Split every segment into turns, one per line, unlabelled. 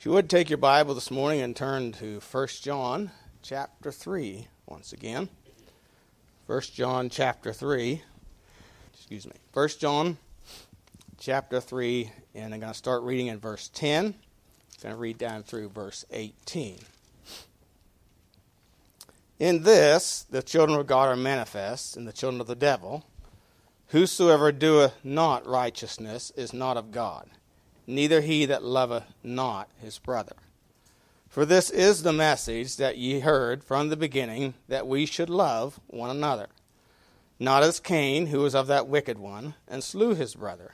If you would take your Bible this morning and turn to 1 John chapter 3 once again. 1 John chapter 3. Excuse me. 1 John chapter 3, and I'm going to start reading in verse 10. I'm going to read down through verse 18. In this, the children of God are manifest, and the children of the devil. Whosoever doeth not righteousness is not of God neither he that loveth not his brother. For this is the message that ye heard from the beginning, that we should love one another. Not as Cain, who was of that wicked one, and slew his brother.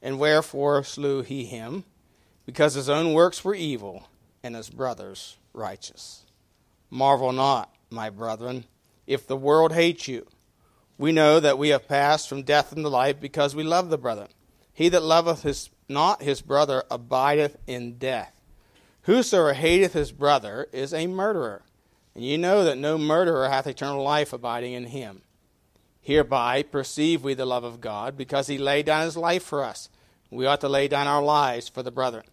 And wherefore slew he him? Because his own works were evil, and his brother's righteous. Marvel not, my brethren, if the world hates you. We know that we have passed from death into life because we love the brethren. He that loveth his not his brother abideth in death. Whosoever hateth his brother is a murderer, and ye know that no murderer hath eternal life abiding in him. Hereby perceive we the love of God, because he laid down his life for us. We ought to lay down our lives for the brethren.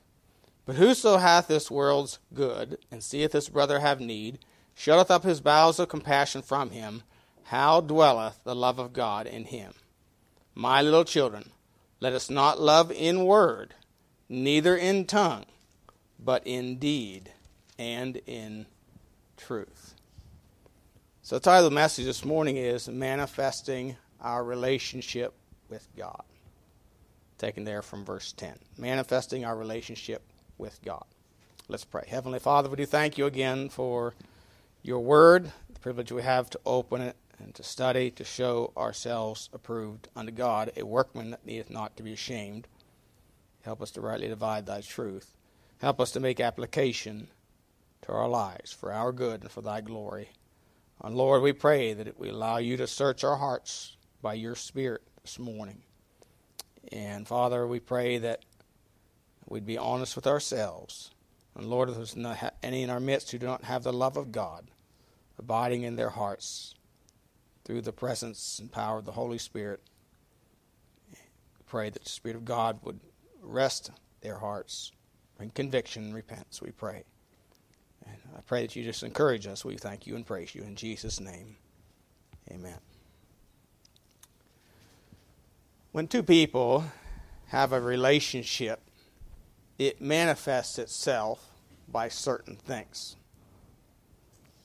But whoso hath this world's good, and seeth his brother have need, shutteth up his bowels of compassion from him, how dwelleth the love of God in him? My little children, let us not love in word, neither in tongue, but in deed and in truth. So, the title of the message this morning is Manifesting Our Relationship with God. Taken there from verse 10. Manifesting our relationship with God. Let's pray. Heavenly Father, we do thank you again for your word, the privilege we have to open it and to study to show ourselves approved unto God, a workman that needeth not to be ashamed. Help us to rightly divide thy truth. Help us to make application to our lives for our good and for thy glory. And Lord, we pray that we allow you to search our hearts by your Spirit this morning. And Father, we pray that we'd be honest with ourselves. And Lord, if there's any in our midst who do not have the love of God abiding in their hearts, through the presence and power of the Holy Spirit. Pray that the Spirit of God would rest their hearts, bring conviction and repentance, we pray. And I pray that you just encourage us. We thank you and praise you in Jesus' name. Amen. When two people have a relationship, it manifests itself by certain things.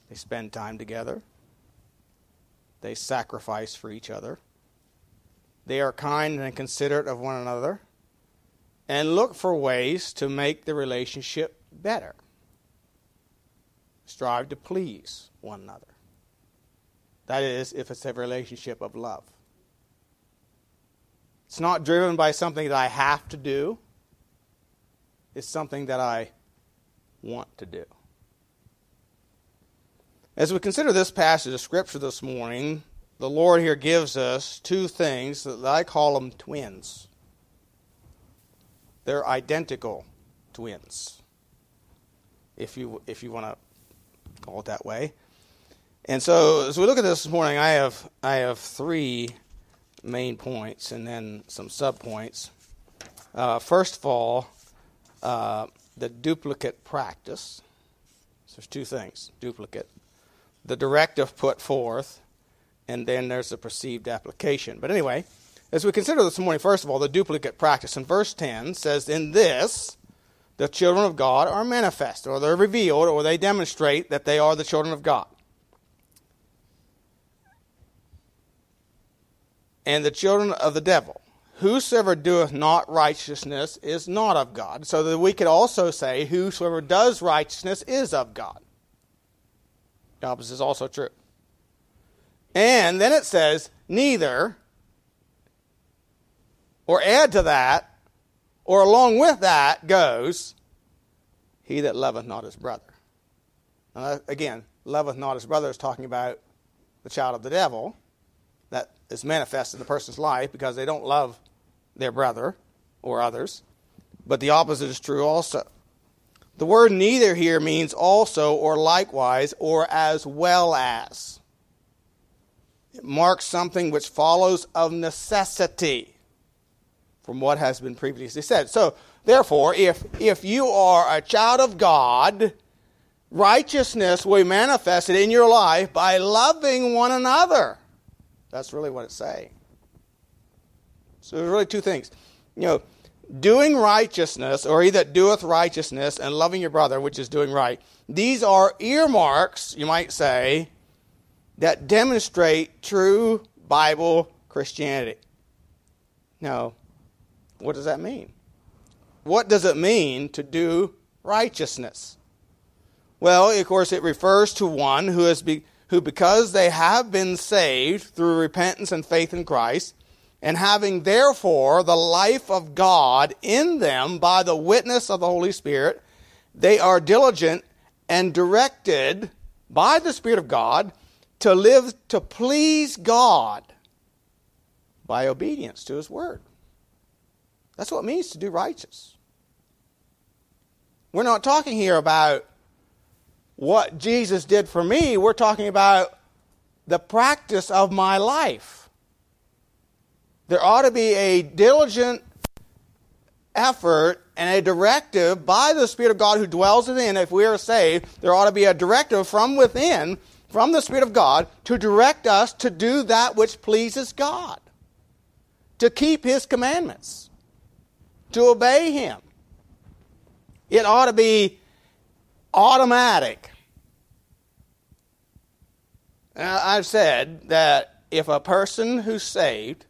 They spend time together. They sacrifice for each other. They are kind and considerate of one another and look for ways to make the relationship better. Strive to please one another. That is, if it's a relationship of love. It's not driven by something that I have to do, it's something that I want to do. As we consider this passage of Scripture this morning, the Lord here gives us two things that I call them twins. They're identical twins, if you, if you want to call it that way. And so, as we look at this morning, I have, I have three main points and then some subpoints. Uh, first of all, uh, the duplicate practice. So there's two things duplicate the directive put forth, and then there's the perceived application. But anyway, as we consider this morning, first of all, the duplicate practice. In verse 10 says, In this, the children of God are manifest, or they're revealed, or they demonstrate that they are the children of God. And the children of the devil. Whosoever doeth not righteousness is not of God. So that we could also say, Whosoever does righteousness is of God. The opposite is also true. And then it says, neither, or add to that, or along with that goes, he that loveth not his brother. Now, again, loveth not his brother is talking about the child of the devil that is manifest in the person's life because they don't love their brother or others. But the opposite is true also. The word neither here means also or likewise or as well as. It marks something which follows of necessity from what has been previously said. So Therefore, if, if you are a child of God, righteousness will be manifested in your life by loving one another. That's really what it's saying. So there's really two things. You know, doing righteousness, or he that doeth righteousness, and loving your brother, which is doing right. These are earmarks, you might say, that demonstrate true Bible Christianity. Now, what does that mean? What does it mean to do righteousness? Well, of course, it refers to one who has be, who, because they have been saved through repentance and faith in Christ, and having therefore the life of God in them by the witness of the Holy Spirit, they are diligent and directed by the Spirit of God to live to please God by obedience to His Word. That's what it means to do righteous. We're not talking here about what Jesus did for me, we're talking about the practice of my life. There ought to be a diligent effort and a directive by the Spirit of God who dwells within. If we are saved, there ought to be a directive from within, from the Spirit of God, to direct us to do that which pleases God, to keep His commandments, to obey Him. It ought to be automatic. Now, I've said that if a person who's saved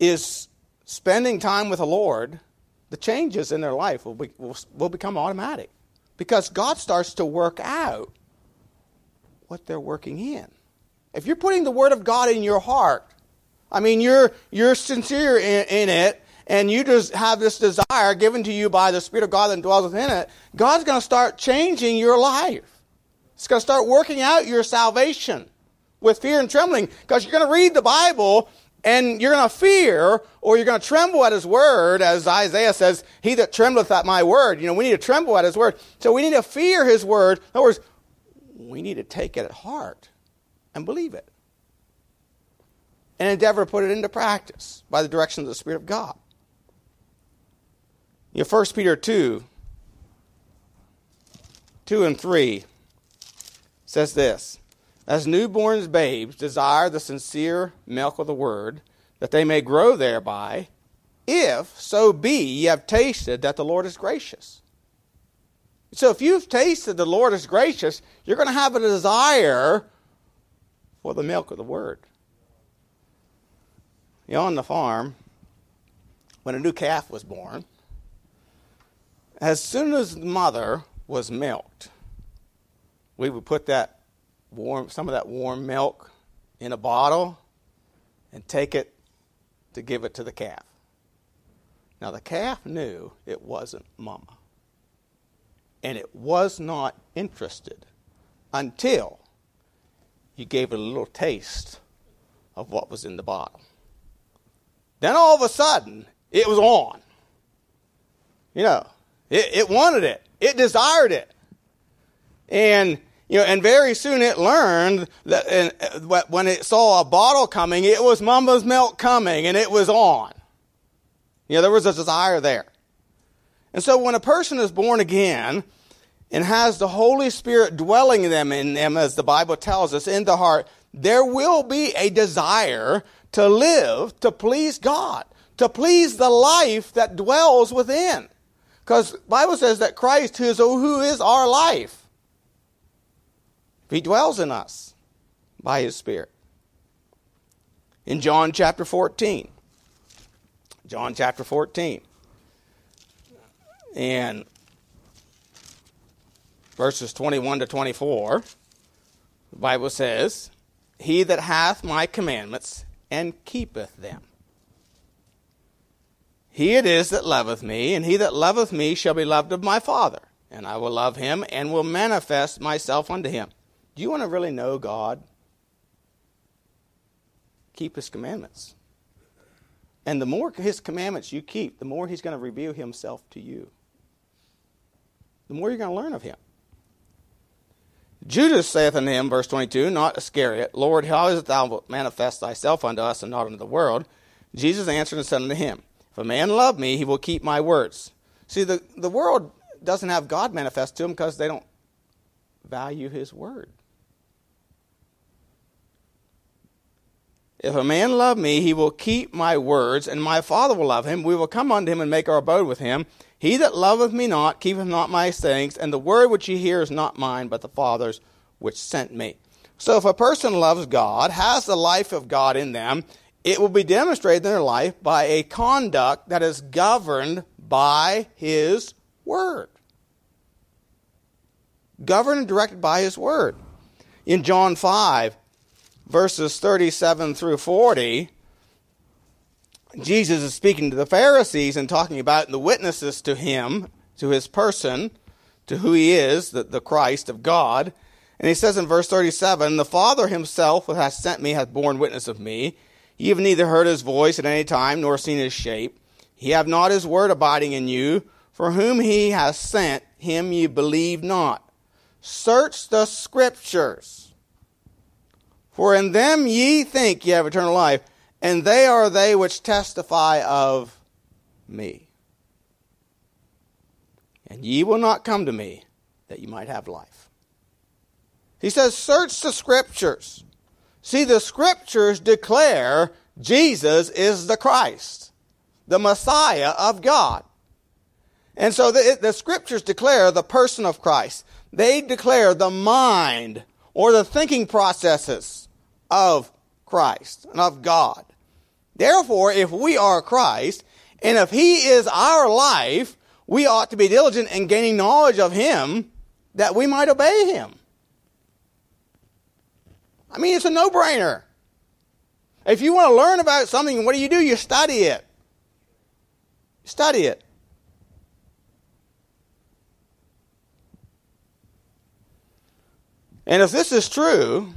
is spending time with the Lord, the changes in their life will, be, will, will become automatic because God starts to work out what they're working in. If you're putting the Word of God in your heart, I mean, you're, you're sincere in, in it, and you just have this desire given to you by the Spirit of God that dwells within it, God's going to start changing your life. It's going to start working out your salvation with fear and trembling because you're going to read the Bible and you're going to fear or you're going to tremble at his word, as Isaiah says, He that trembleth at my word. You know, we need to tremble at his word. So we need to fear his word. In other words, we need to take it at heart and believe it. And endeavor to put it into practice by the direction of the Spirit of God. You know, 1 Peter 2, 2 and 3 says this As newborns babes desire the sincere milk of the word, that they may grow thereby, if so be ye have tasted that the Lord is gracious. So if you've tasted the Lord is gracious, you're going to have a desire for the milk of the word. You know, on the farm, when a new calf was born, as soon as the mother was milked, we would put that warm, some of that warm milk in a bottle and take it to give it to the calf. Now, the calf knew it wasn't mama. And it was not interested until you gave it a little taste of what was in the bottle. Then all of a sudden, it was on. You know, it, it wanted it. It desired it. And you know, and very soon it learned that uh, when it saw a bottle coming, it was mama's milk coming, and it was on. You know, there was a desire there. And so when a person is born again and has the Holy Spirit dwelling in them, in them, as the Bible tells us, in the heart, there will be a desire to live to please God, to please the life that dwells within. Because Bible says that Christ, who is, who is our life, he dwells in us by his Spirit. In John chapter 14, John chapter 14, and verses 21 to 24, the Bible says, He that hath my commandments and keepeth them he it is that loveth me, and he that loveth me shall be loved of my Father, and I will love him and will manifest myself unto him. Do you want to really know God? Keep his commandments. And the more his commandments you keep, the more he's going to reveal himself to you. The more you're going to learn of him. Judas saith unto him, verse 22, not Iscariot, Lord, how is it thou manifest thyself unto us and not unto the world? Jesus answered and said unto him, If a man love me, he will keep my words. See, the, the world doesn't have God manifest to them because they don't value his word. If a man love me, he will keep my words, and my Father will love him. We will come unto him and make our abode with him. He that loveth me not keepeth not my sayings, and the word which ye hear is not mine, but the Father's which sent me. So if a person loves God, has the life of God in them, it will be demonstrated in their life by a conduct that is governed by His Word. Governed and directed by His Word. In John 5, verses 37 through 40, Jesus is speaking to the Pharisees and talking about the witnesses to Him, to His person, to who He is, the, the Christ of God. And he says in verse 37 The Father himself who hath sent me hath borne witness of me. Ye have neither heard his voice at any time, nor seen his shape. He have not his word abiding in you. For whom he hath sent, him ye believe not. Search the scriptures. For in them ye think ye have eternal life, and they are they which testify of me. And ye will not come to me that ye might have life. He says, Search the scriptures. See, the scriptures declare Jesus is the Christ, the Messiah of God. And so the, the, scriptures declare the person of Christ. They declare the mind or the thinking processes of Christ and of God. Therefore, if we are Christ, and if He is our life, we ought to be diligent in gaining knowledge of Him that we might obey Him. I mean, it's a no brainer. If you want to learn about something, what do you do? You study it. Study it. And if this is true,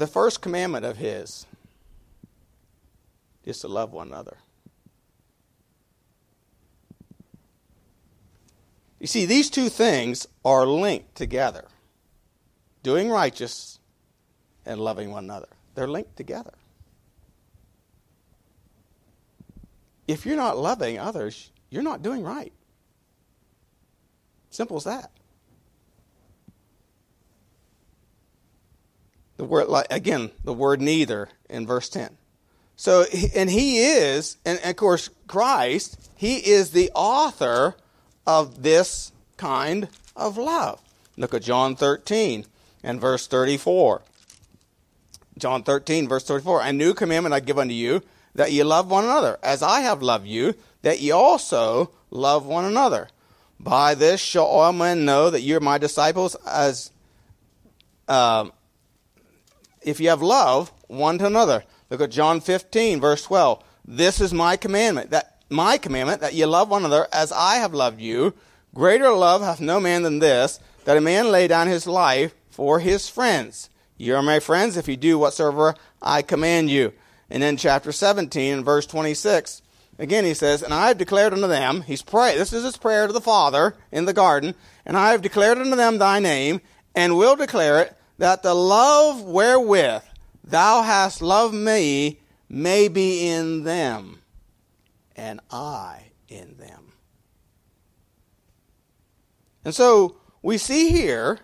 the first commandment of His is to love one another. You see, these two things are linked together doing righteous and loving one another. They're linked together. If you're not loving others, you're not doing right. Simple as that. The word, again, the word neither in verse 10. So, and he is, and of course, Christ, he is the author of this kind of love. Look at John 13 and verse 34. John 13, verse 34. A new commandment I give unto you, that ye love one another, as I have loved you, that ye also love one another. By this shall all men know that you're my disciples, as um, if you have love one to another. Look at John 15, verse 12. This is my commandment, that my commandment, that ye love one another, as I have loved you. Greater love hath no man than this, that a man lay down his life for his friends. You are my friends if you do whatsoever I command you. And then chapter 17 and verse 26, again he says, And I have declared unto them, he's pray, this is his prayer to the Father in the garden, and I have declared unto them thy name, and will declare it, that the love wherewith thou hast loved me may be in them, and I in them. And so we see here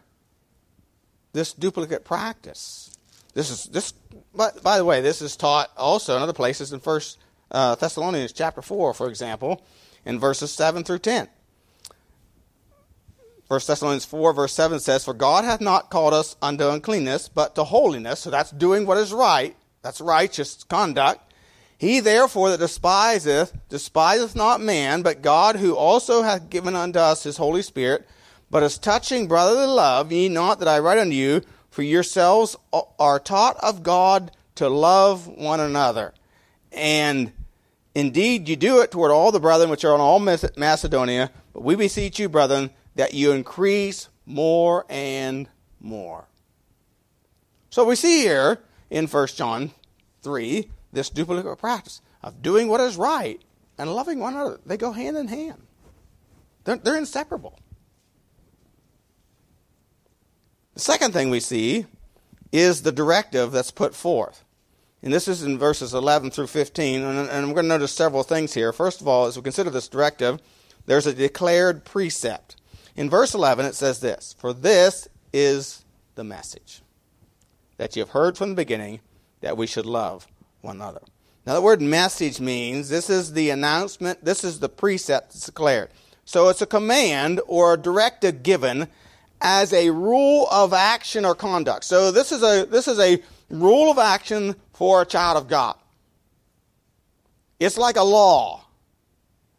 this duplicate practice. This is this. But by the way, this is taught also in other places in First uh, Thessalonians chapter four, for example, in verses seven through ten. First Thessalonians four verse seven says, "For God hath not called us unto uncleanness, but to holiness." So that's doing what is right. That's righteous conduct. He therefore that despiseth despiseth not man, but God, who also hath given unto us His Holy Spirit but as touching brotherly love, ye not that I write unto you, for yourselves are taught of God to love one another. And indeed you do it toward all the brethren which are in all Macedonia. But we beseech you, brethren, that you increase more and more. So we see here in 1 John 3 this duplicate practice of doing what is right and loving one another. They go hand in hand, they're, they're inseparable. The second thing we see is the directive that's put forth. And this is in verses 11 through 15. And, and I'm going to notice several things here. First of all, as we consider this directive, there's a declared precept. In verse 11, it says this For this is the message that you have heard from the beginning that we should love one another. Now, the word message means this is the announcement, this is the precept that's declared. So it's a command or a directive given as a rule of action or conduct. So this is a this is a rule of action for a child of God. It's like a law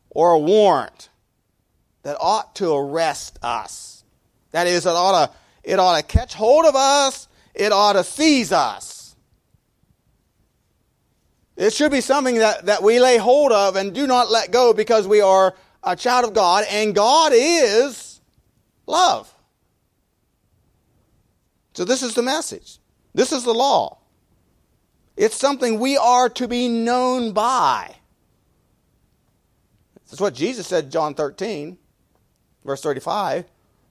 or a warrant that ought to arrest us. That is, it ought to it ought to catch hold of us. It ought to seize us. It should be something that, that we lay hold of and do not let go because we are a child of God, and God is love. So, this is the message. This is the law. It's something we are to be known by. That's what Jesus said, John 13, verse 35.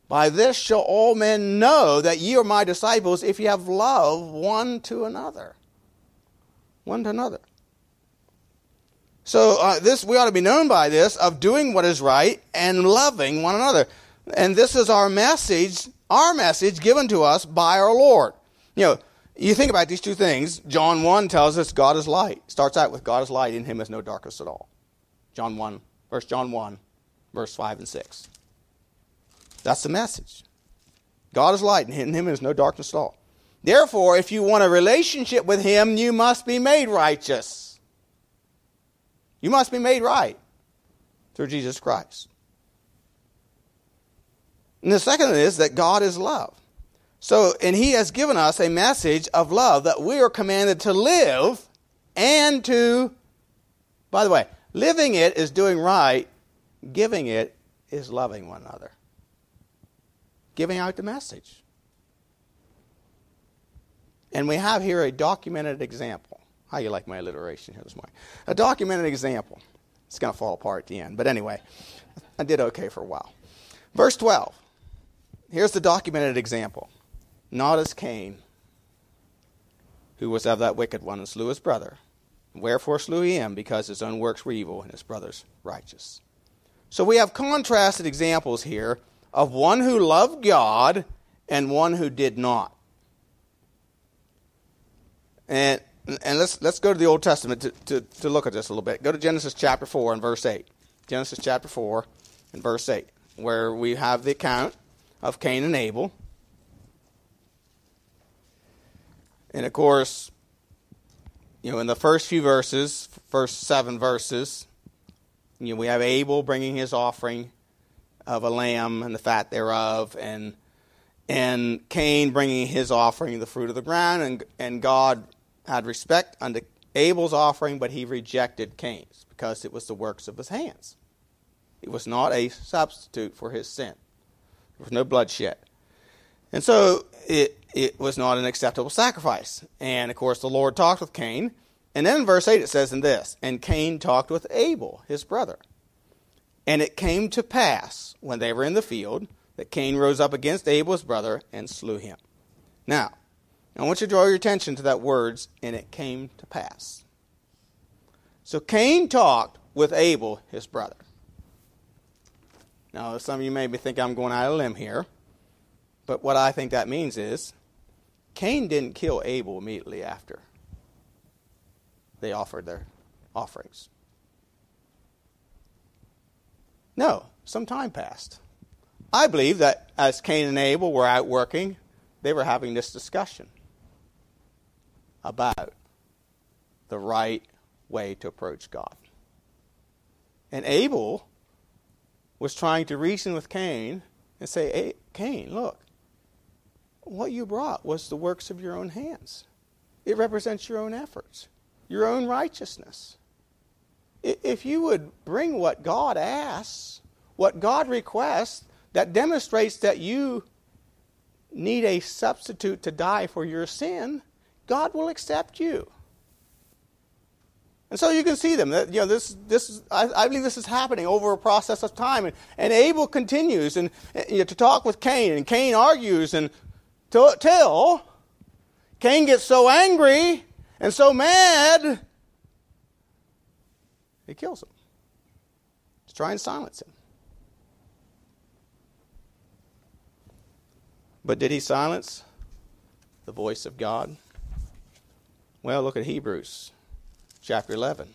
By this shall all men know that ye are my disciples if ye have love one to another. One to another. So uh, this we ought to be known by this of doing what is right and loving one another. And this is our message, our message given to us by our Lord. You know, you think about these two things. John 1 tells us God is light. Starts out with God is light, in him is no darkness at all. John 1, verse John 1, verse 5 and 6. That's the message. God is light, and in him is no darkness at all. Therefore, if you want a relationship with him, you must be made righteous. You must be made right through Jesus Christ. And the second is that God is love. So, and he has given us a message of love that we are commanded to live and to, by the way, living it is doing right, giving it is loving one another giving out the message. And we have here a documented example. How you like my alliteration here this morning? A documented example. It's going to fall apart at the end. But anyway, I did okay for a while. Verse 12. Here's the documented example. Not as Cain, who was of that wicked one and slew his brother. Wherefore slew he him? Because his own works were evil and his brother's righteous. So we have contrasted examples here of one who loved God and one who did not. And, and let's, let's go to the Old Testament to, to, to look at this a little bit. Go to Genesis chapter 4 and verse 8. Genesis chapter 4 and verse 8, where we have the account of Cain and Abel. And of course, you know, in the first few verses, first seven verses, you know, we have Abel bringing his offering of a lamb and the fat thereof, and and Cain bringing his offering, the fruit of the ground, and and God had respect unto Abel's offering, but he rejected Cain's because it was the works of his hands. It was not a substitute for his sin. There was no bloodshed. And so it, it was not an acceptable sacrifice. And of course, the Lord talked with Cain. And then in verse 8 it says in this And Cain talked with Abel, his brother. And it came to pass, when they were in the field, that Cain rose up against Abel his brother and slew him. Now, I want you to draw your attention to that words, and it came to pass. So Cain talked with Abel his brother. Now, some of you may be thinking I'm going out of limb here, but what I think that means is Cain didn't kill Abel immediately after they offered their offerings. No, some time passed. I believe that as Cain and Abel were out working, they were having this discussion about the right way to approach God. And Abel was trying to reason with Cain and say, hey, Cain, look, what you brought was the works of your own hands. It represents your own efforts, your own righteousness if you would bring what God asks, what God requests, that demonstrates that you need a substitute to die for your sin, God will accept you. And so you can see them. That, you know, this, this, I, I, believe this is happening over a process of time. And, and Abel continues and, you know, to talk with Cain, and Cain argues and till, till Cain gets so angry And so mad, he kills him to try and silence him. But did he silence the voice of God? Well, look at Hebrews chapter 11.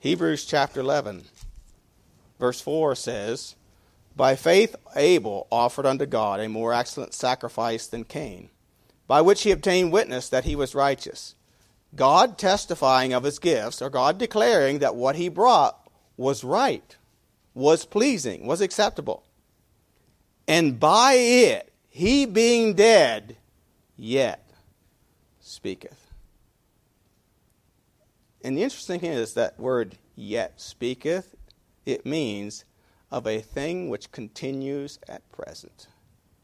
Hebrews chapter 11, verse 4 says, By faith Abel offered unto God a more excellent sacrifice than Cain, by which he obtained witness that he was righteous. God testifying of his gifts, or God declaring that what he brought was right, was pleasing, was acceptable. And by it, he being dead, yet speaketh. And the interesting thing is that word yet speaketh, it means of a thing which continues at present,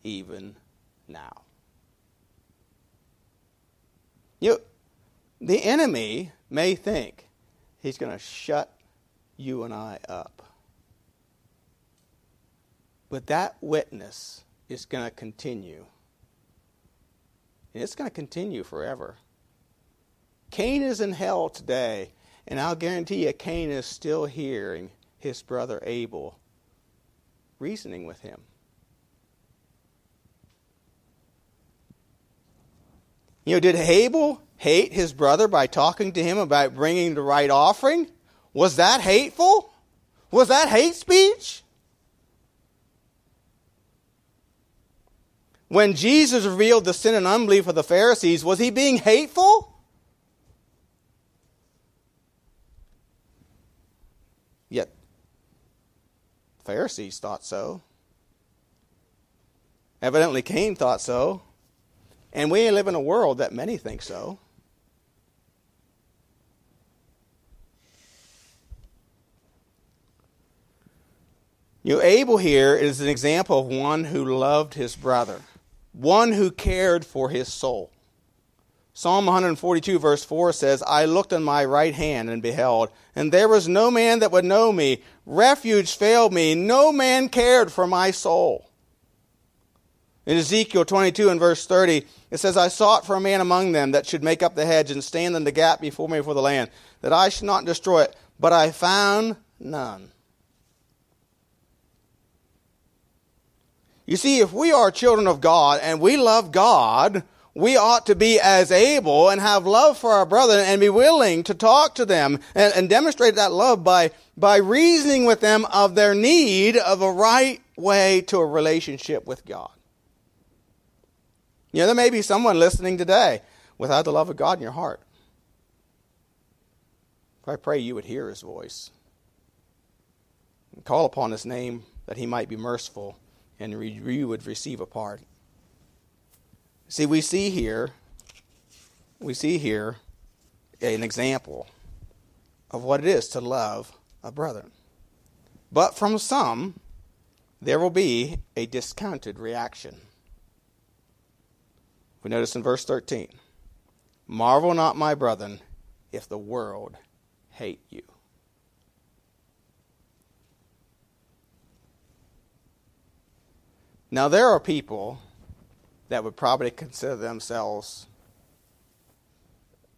even now. You the enemy may think he's going to shut you and I up. But that witness is going to continue. And it's going to continue forever. Cain is in hell today, and I'll guarantee you, Cain is still hearing his brother Abel reasoning with him. You know, did Abel hate his brother by talking to him about bringing the right offering? Was that hateful? Was that hate speech? When Jesus revealed the sin and unbelief of the Pharisees, was he being hateful? Yet, Pharisees thought so. Evidently, Cain thought so. And we live in a world that many think so. You know, Abel here is an example of one who loved his brother, one who cared for his soul. Psalm 142, verse 4 says, I looked on my right hand and beheld, and there was no man that would know me. Refuge failed me. No man cared for my soul. In Ezekiel 22 and verse 30, it says, I sought for a man among them that should make up the hedge and stand in the gap before me for the land, that I should not destroy it, but I found none. You see, if we are children of God and we love God, we ought to be as Abel and have love for our brother and be willing to talk to them and, and, demonstrate that love by, by reasoning with them of their need of a right way to a relationship with God. You know, there may be someone listening today without the love of God in your heart. I pray you would hear his voice and call upon his name that he might be merciful and you would receive a pardon. See, we see here, we see here an example of what it is to love a brother. But from some, there will be a discounted reaction. We notice in verse 13 Marvel not, my brethren, if the world hate you. Now, there are people that would probably consider themselves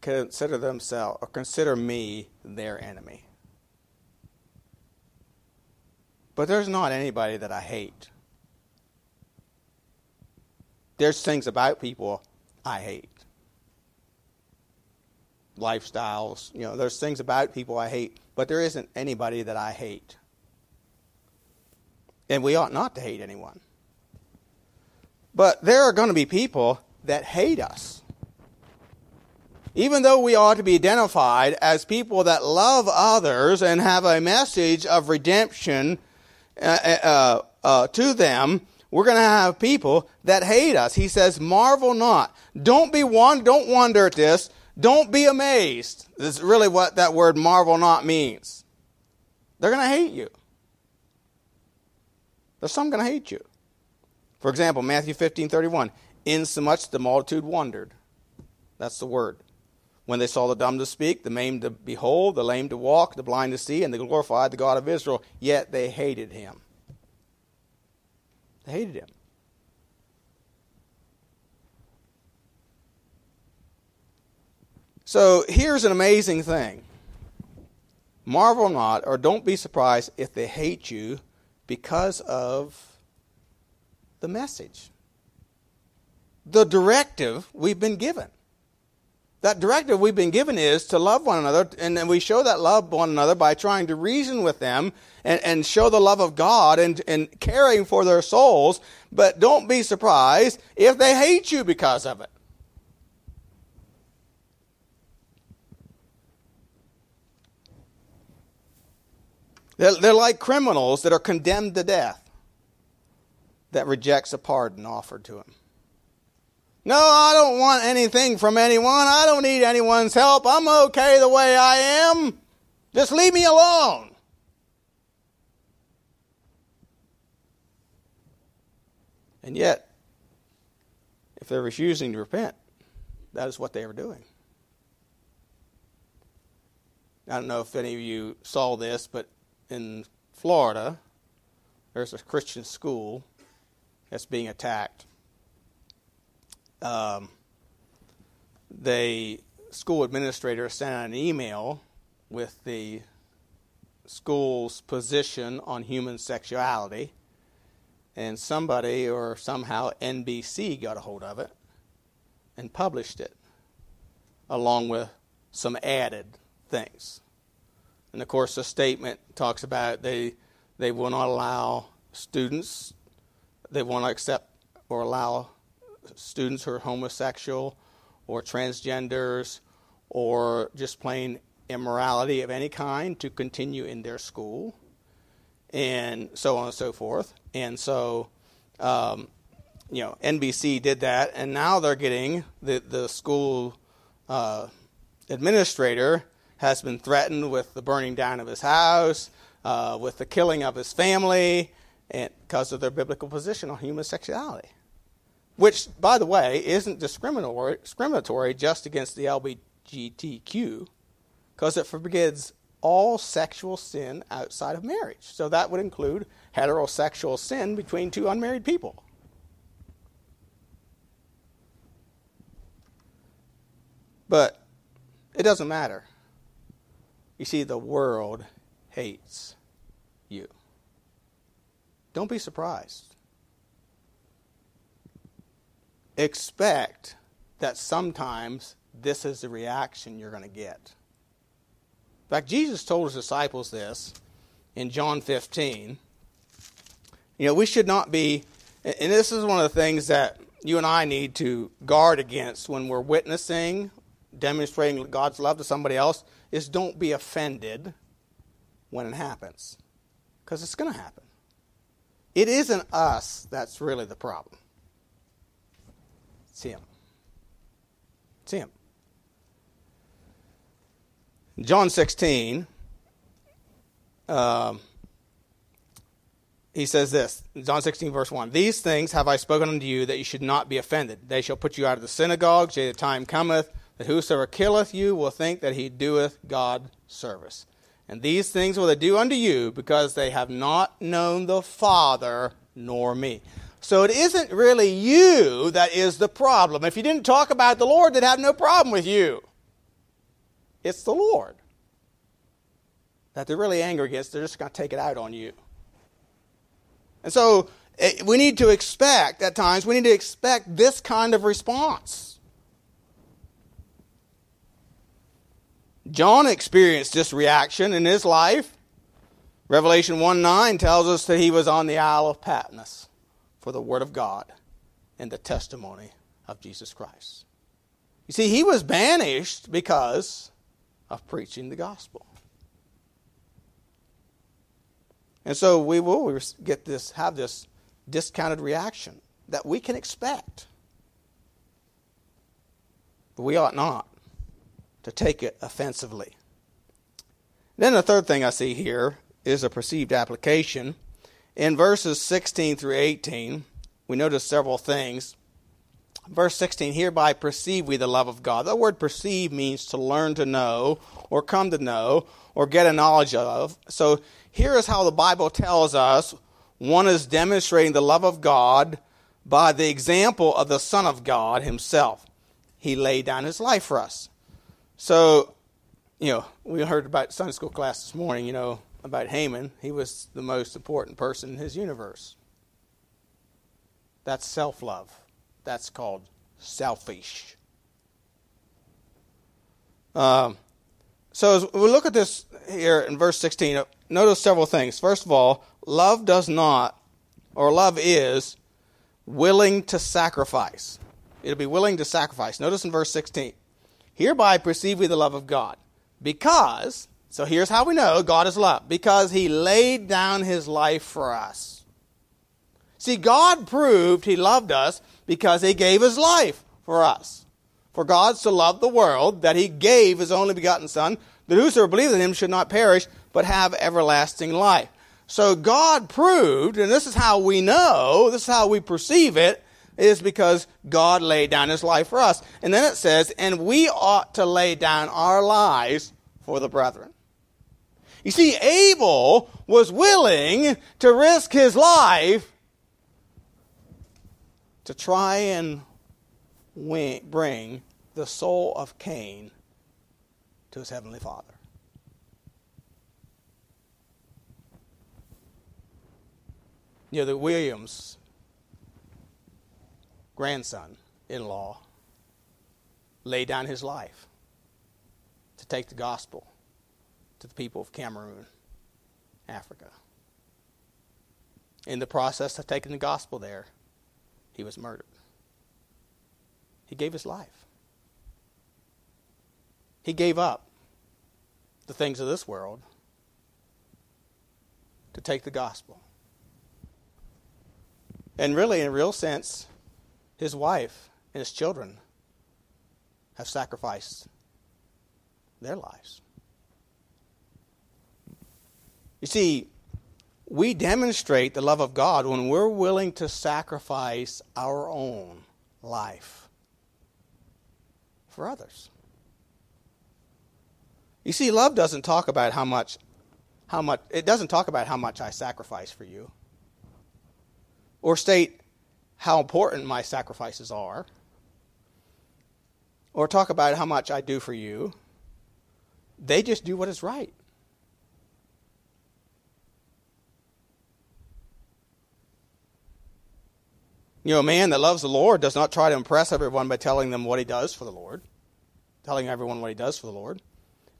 consider themselves or consider me their enemy. But there's not anybody that I hate there's things about people I hate. Lifestyles, you know, there's things about people I hate, but there isn't anybody that I hate. And we ought not to hate anyone. But there are going to be people that hate us. Even though we ought to be identified as people that love others and have a message of redemption uh, uh, uh, to them, we're going to have people that hate us. He says, marvel not. Don't be one, don't wonder at this. Don't be amazed. This is really what that word marvel not means. They're going to hate you. There's some going to hate you. For example, Matthew 15, 31. Insomuch the multitude wondered. That's the word. When they saw the dumb to speak, the maimed to behold, the lame to walk, the blind to see, and they glorified the God of Israel, yet they hated him. They hated him. So here's an amazing thing Marvel not, or don't be surprised if they hate you because of the message, the directive we've been given. That directive we've been given is to love one another, and we show that love one another by trying to reason with them and, and show the love of God and, and caring for their souls. But don't be surprised if they hate you because of it. They're, they're like criminals that are condemned to death that rejects a pardon offered to him. No, I don't want anything from anyone. I don't need anyone's help. I'm okay the way I am. Just leave me alone. And yet, if they're refusing to repent, that is what they are doing. I don't know if any of you saw this, but in Florida, there's a Christian school that's being attacked. Um, the school administrator sent out an email with the school's position on human sexuality, and somebody or somehow NBC got a hold of it and published it, along with some added things. And of course, the statement talks about they they will not allow students, they not accept or allow students who are homosexual or transgenders or just plain immorality of any kind to continue in their school, and so on and so forth. And so, um, you know, NBC did that, and now they're getting the the school uh, administrator has been threatened with the burning down of his house, uh, with the killing of his family, and because of their biblical position on homosexuality. Which, by the way, isn't discriminatory, just against the LGBTQ, because it forbids all sexual sin outside of marriage. So that would include heterosexual sin between two unmarried people. But it doesn't matter. You see, the world hates you. Don't be surprised. Expect that sometimes this is the reaction you're going to get. In fact, Jesus told his disciples this in John 15. You know, we should not be, and this is one of the things that you and I need to guard against when we're witnessing, demonstrating God's love to somebody else is don't be offended when it happens. Because it's going to happen. It isn't us that's really the problem, it's Him. It's Him. John 16, um, he says this John 16, verse 1 These things have I spoken unto you that you should not be offended. They shall put you out of the synagogues, yea, the time cometh that whosoever killeth you will think that he doeth God service. And these things will they do unto you because they have not known the Father nor me. So it isn't really you that is the problem. If you didn't talk about the Lord, they'd have no problem with you. It's the Lord that they're really angry against. They're just going to take it out on you. And so eh, we need to expect, at times, we need to expect this kind of response. John experienced this reaction in his life. Revelation 1 9 tells us that he was on the Isle of Patmos for the Word of God and the testimony of Jesus Christ. You see, he was banished because of preaching the gospel. And so we will get this, have this discounted reaction that we can expect. But we ought not to take it offensively. Then the third thing I see here is a perceived application. In verses 16 through 18, we notice several things. Verse 16, hereby perceive we the love of God. The word perceive means to learn to know, or come to know, or get a knowledge of. So here is how the Bible tells us one is demonstrating the love of God by the example of the Son of God himself. He laid down his life for us. So, you know, we heard about Sunday school class this morning, you know, about Haman. He was the most important person in his universe. That's self love. That's called selfish. Um, so as we look at this here in verse 16, notice several things. First of all, love does not, or love is, willing to sacrifice. It'll be willing to sacrifice. Notice in verse 16, hereby perceive we the love of God. Because, so here's how we know God is love. Because he laid down his life for us. See, God proved he loved us because he gave his life for us. For God so loved the world that he gave his only begotten Son, that whosoever believes in him should not perish, but have everlasting life. So God proved, and this is how we know, this is how we perceive it, is because God laid down his life for us. And then it says, and we ought to lay down our lives for the brethren. You see, Abel was willing to risk his life to try and bring the soul of Cain to his heavenly Father. You know, the Williams grandson in law laid down his life to take the gospel to the people of Cameroon, Africa. In the process of taking the gospel there, he was murdered. He gave his life. He gave up the things of this world to take the gospel. And really, in a real sense, his wife and his children have sacrificed their lives. You see, we demonstrate the love of God when we're willing to sacrifice our own life for others. You see, love doesn't talk about how much, how much, it doesn't talk about how much I sacrifice for you or state how important my sacrifices are or talk about how much I do for you. They just do what is right. You know, a man that loves the Lord does not try to impress everyone by telling them what he does for the Lord, telling everyone what he does for the Lord.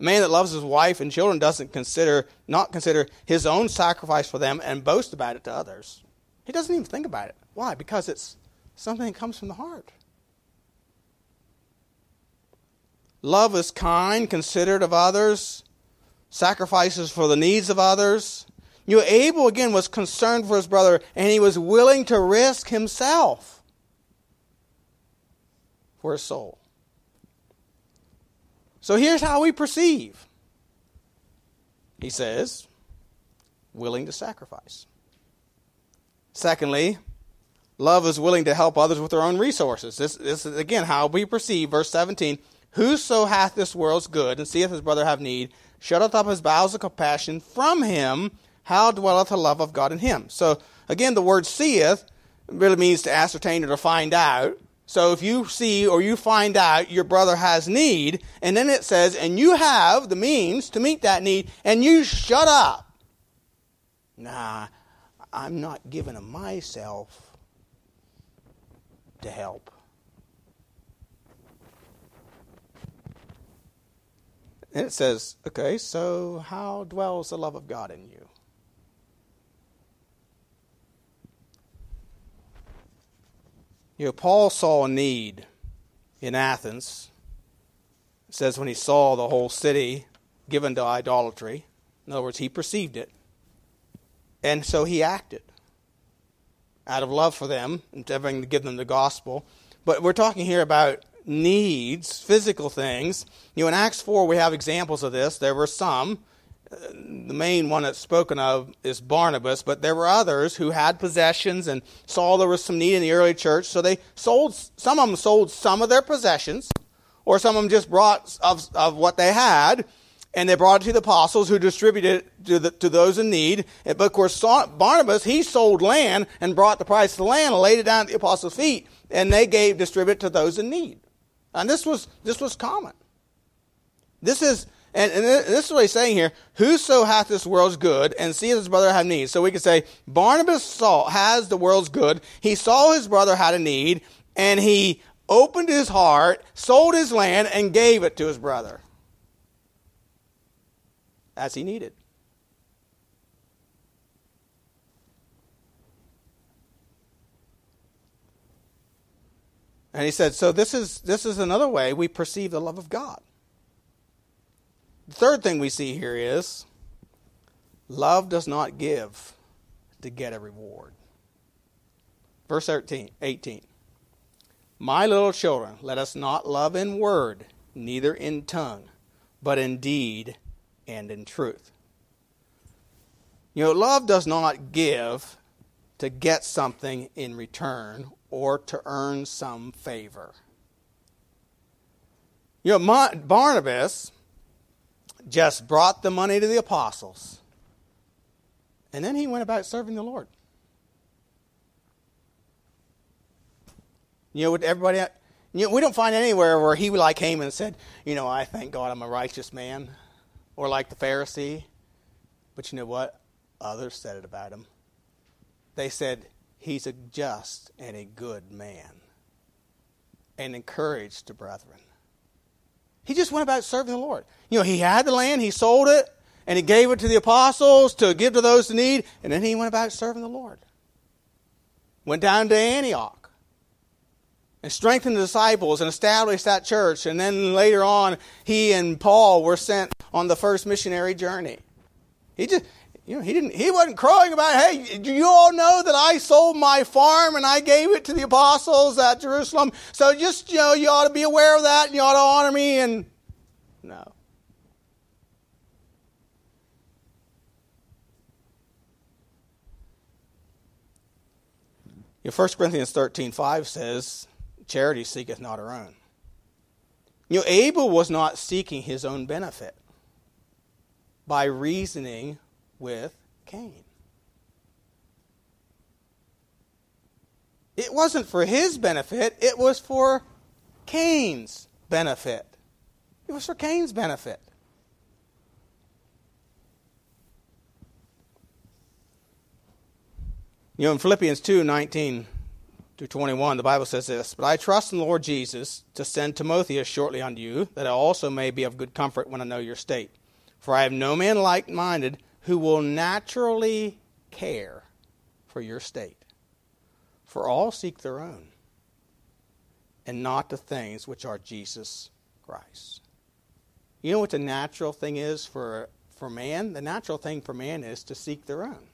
A man that loves his wife and children doesn't consider not consider his own sacrifice for them and boast about it to others. He doesn't even think about it. Why? Because it's something that comes from the heart. Love is kind, considerate of others, sacrifices for the needs of others, you know, Abel, again, was concerned for his brother, and he was willing to risk himself for his soul. So here's how we perceive. He says, willing to sacrifice. Secondly, love is willing to help others with their own resources. This, this is, again, how we perceive. Verse 17 Whoso hath this world's good, and seeth his brother have need, shutteth up his bowels of compassion from him how dwelleth the love of God in him? So again, the word seeth really means to ascertain or to find out. So if you see or you find out your brother has need, and then it says, and you have the means to meet that need, and you shut up. Nah, I'm not giving of myself to help. And it says, okay, so how dwells the love of God in you? You know, Paul saw a need in Athens. It says when he saw the whole city given to idolatry, in other words, he perceived it. And so he acted out of love for them, endeavoring to give them the gospel. But we're talking here about needs, physical things. You know, in Acts 4, we have examples of this. There were some the main one that's spoken of is Barnabas, but there were others who had possessions and saw there was some need in the early church, so they sold, some of them sold some of their possessions, or some of them just brought of, of what they had, and they brought it to the apostles who distributed it to, the, to those in need. But of course, Barnabas, he sold land and brought the price of the land and laid it down at the apostles' feet, and they gave, distributed to those in need. And this was, this was common. This is, and, and this is what he's saying here. Whoso hath this world's good and seeth his brother have need. So we could say Barnabas saw, has the world's good. He saw his brother had a need and he opened his heart, sold his land, and gave it to his brother as he needed. And he said, so this is, this is another way we perceive the love of God. The third thing we see here is love does not give to get a reward. Verse 13, 18. My little children, let us not love in word, neither in tongue, but in deed and in truth. You know, love does not give to get something in return or to earn some favor. You know, Barnabas just brought the money to the apostles, and then he went about serving the Lord. You know, with everybody, you know, we don't find anywhere where he like came and said, you know, I thank God I'm a righteous man, or like the Pharisee. But you know what? Others said it about him. They said, He's a just and a good man and encouraged the brethren. He just went about serving the Lord. You know, he had the land, he sold it, and he gave it to the apostles to give to those in need, and then he went about serving the Lord. Went down to Antioch and strengthened the disciples and established that church. And then later on, he and Paul were sent on the first missionary journey. He just you know, he didn't he wasn't crowing about, hey, do you all know that I sold my farm and I gave it to the apostles at Jerusalem? So just, you know, you ought to be aware of that and you ought to honor me and no. You know, 1 Corinthians 13 5 says, Charity seeketh not her own. You know, Abel was not seeking his own benefit by reasoning with Cain. It wasn't for his benefit, it was for Cain's benefit. It was for Cain's benefit. You know, in Philippians 2 19 to 21, the Bible says this But I trust in the Lord Jesus to send Timotheus shortly unto you, that I also may be of good comfort when I know your state. For I have no man like minded who will naturally care for your state. For all seek their own, and not the things which are Jesus Christ. You know what the natural thing is for, for man? The natural thing for man is to seek their own.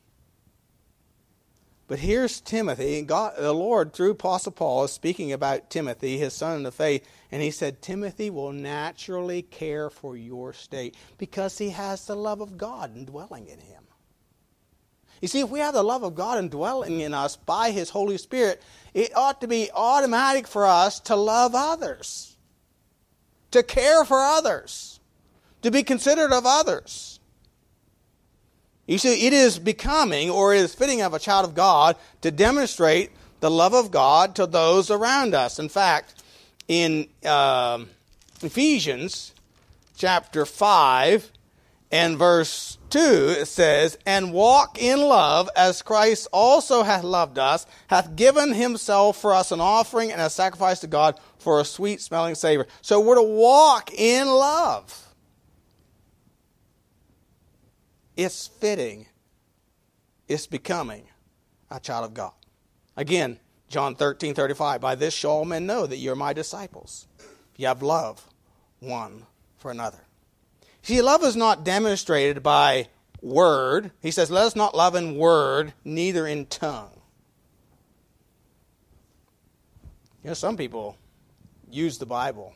But here's Timothy, and God, the Lord, through Apostle Paul, is speaking about Timothy, his son in the faith, and he said, Timothy will naturally care for your state because he has the love of God indwelling in him. You see, if we have the love of God indwelling in us by his Holy Spirit, it ought to be automatic for us to love others, to care for others, to be considerate of others. You see, it is becoming or it is fitting of a child of God to demonstrate the love of God to those around us. In fact, in uh, Ephesians chapter 5 and verse 2, it says, And walk in love as Christ also hath loved us, hath given himself for us an offering and a sacrifice to God for a sweet smelling savor. So we're to walk in love. It's fitting. It's becoming a child of God. Again, John 13, 35. By this shall all men know that you're my disciples. You have love one for another. See, love is not demonstrated by word. He says, Let us not love in word, neither in tongue. You know, some people use the Bible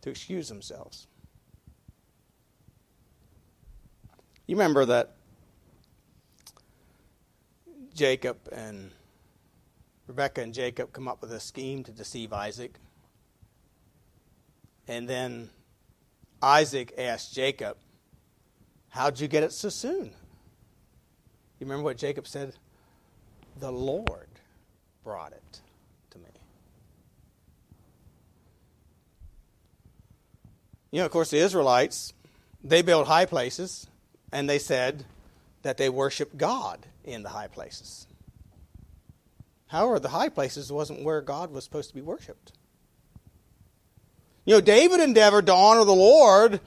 to excuse themselves. You remember that Jacob and Rebecca and Jacob come up with a scheme to deceive Isaac. And then Isaac asked Jacob, How'd you get it so soon? You remember what Jacob said? The Lord brought it to me. You know, of course, the Israelites, they build high places, and they said that they worship God in the high places. However, the high places wasn't where God was supposed to be worshiped. You know, David endeavored to honor the Lord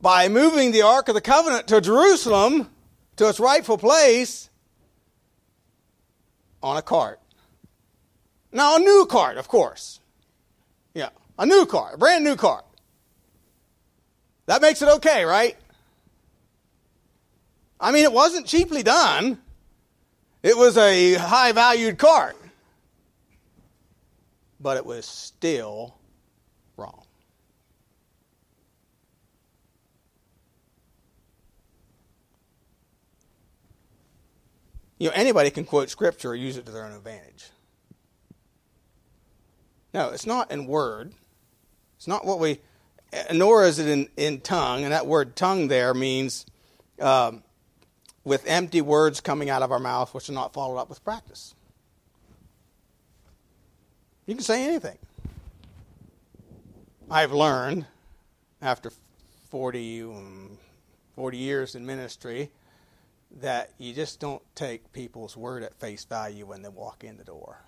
by moving the Ark of the Covenant to Jerusalem, to its rightful place, on a cart. Now, a new cart, of course. Yeah, a new cart, a brand new cart. That makes it okay, right? I mean, it wasn't cheaply done. It was a high valued cart. But it was still wrong. You know, anybody can quote scripture or use it to their own advantage. No, it's not in word. It's not what we, nor is it in, in tongue. And that word tongue there means um, with empty words coming out of our mouth which are not followed up with practice. You can say anything. I've learned after 40, um, 40 years in ministry that you just don't take people's word at face value when they walk in the door.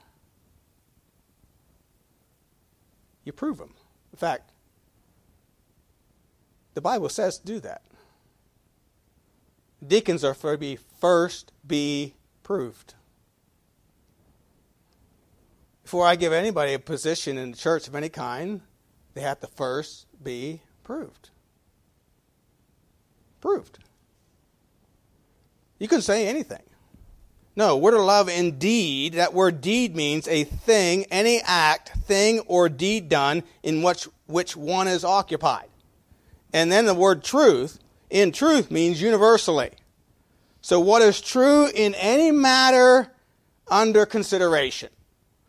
You prove them. In fact, the Bible says to do that. Deacons are to be first be proved. Before I give anybody a position in the church of any kind, they have to first be proved. Proved. You can say anything. No, we're to love indeed. That word deed means a thing, any act, thing, or deed done in which, which one is occupied. And then the word truth in truth means universally. So, what is true in any matter under consideration?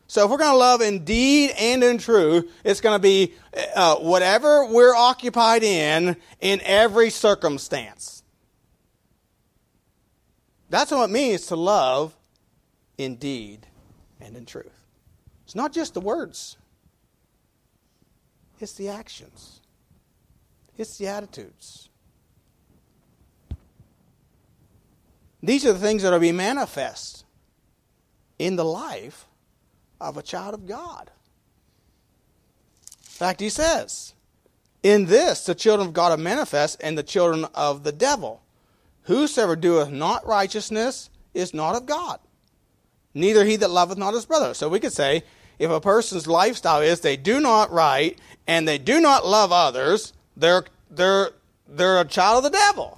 So, if we're going to love in deed and in truth, it's going to be uh, whatever we're occupied in, in every circumstance. That's what it means to love in deed and in truth. It's not just the words, it's the actions, it's the attitudes. These are the things that are be manifest in the life of a child of God. In fact, he says, In this the children of God are manifest, and the children of the devil. Whosoever doeth not righteousness is not of God, neither he that loveth not his brother. So we could say, if a person's lifestyle is they do not right and they do not love others, they're, they're, they're a child of the devil.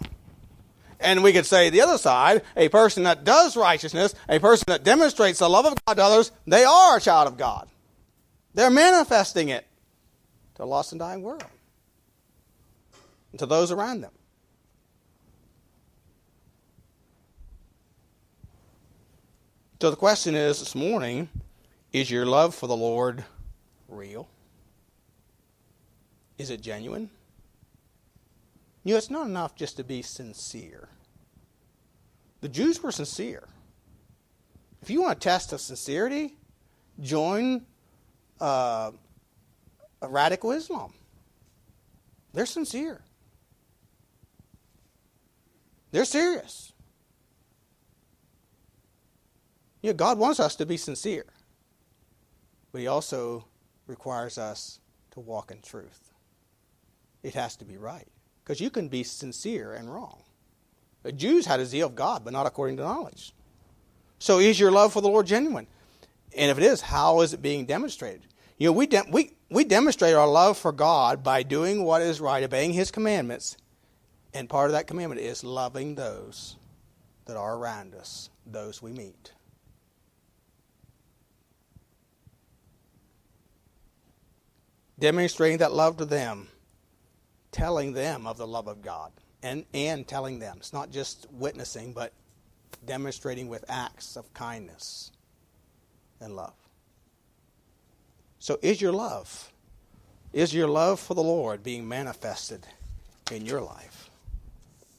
And we could say the other side, a person that does righteousness, a person that demonstrates the love of God to others, they are a child of God. They're manifesting it to a lost and dying world and to those around them. So the question is this morning is your love for the Lord real? Is it genuine? You know, it's not enough just to be sincere. The Jews were sincere. If you want to test of sincerity, join uh, radical Islam. They're sincere. They're serious. You know, God wants us to be sincere, but He also requires us to walk in truth. It has to be right. Because you can be sincere and wrong. The Jews had a zeal of God, but not according to knowledge. So is your love for the Lord genuine? And if it is, how is it being demonstrated? You know, we, de- we, we demonstrate our love for God by doing what is right, obeying His commandments. And part of that commandment is loving those that are around us, those we meet. Demonstrating that love to them telling them of the love of God and, and telling them. It's not just witnessing, but demonstrating with acts of kindness and love. So, is your love, is your love for the Lord being manifested in your life?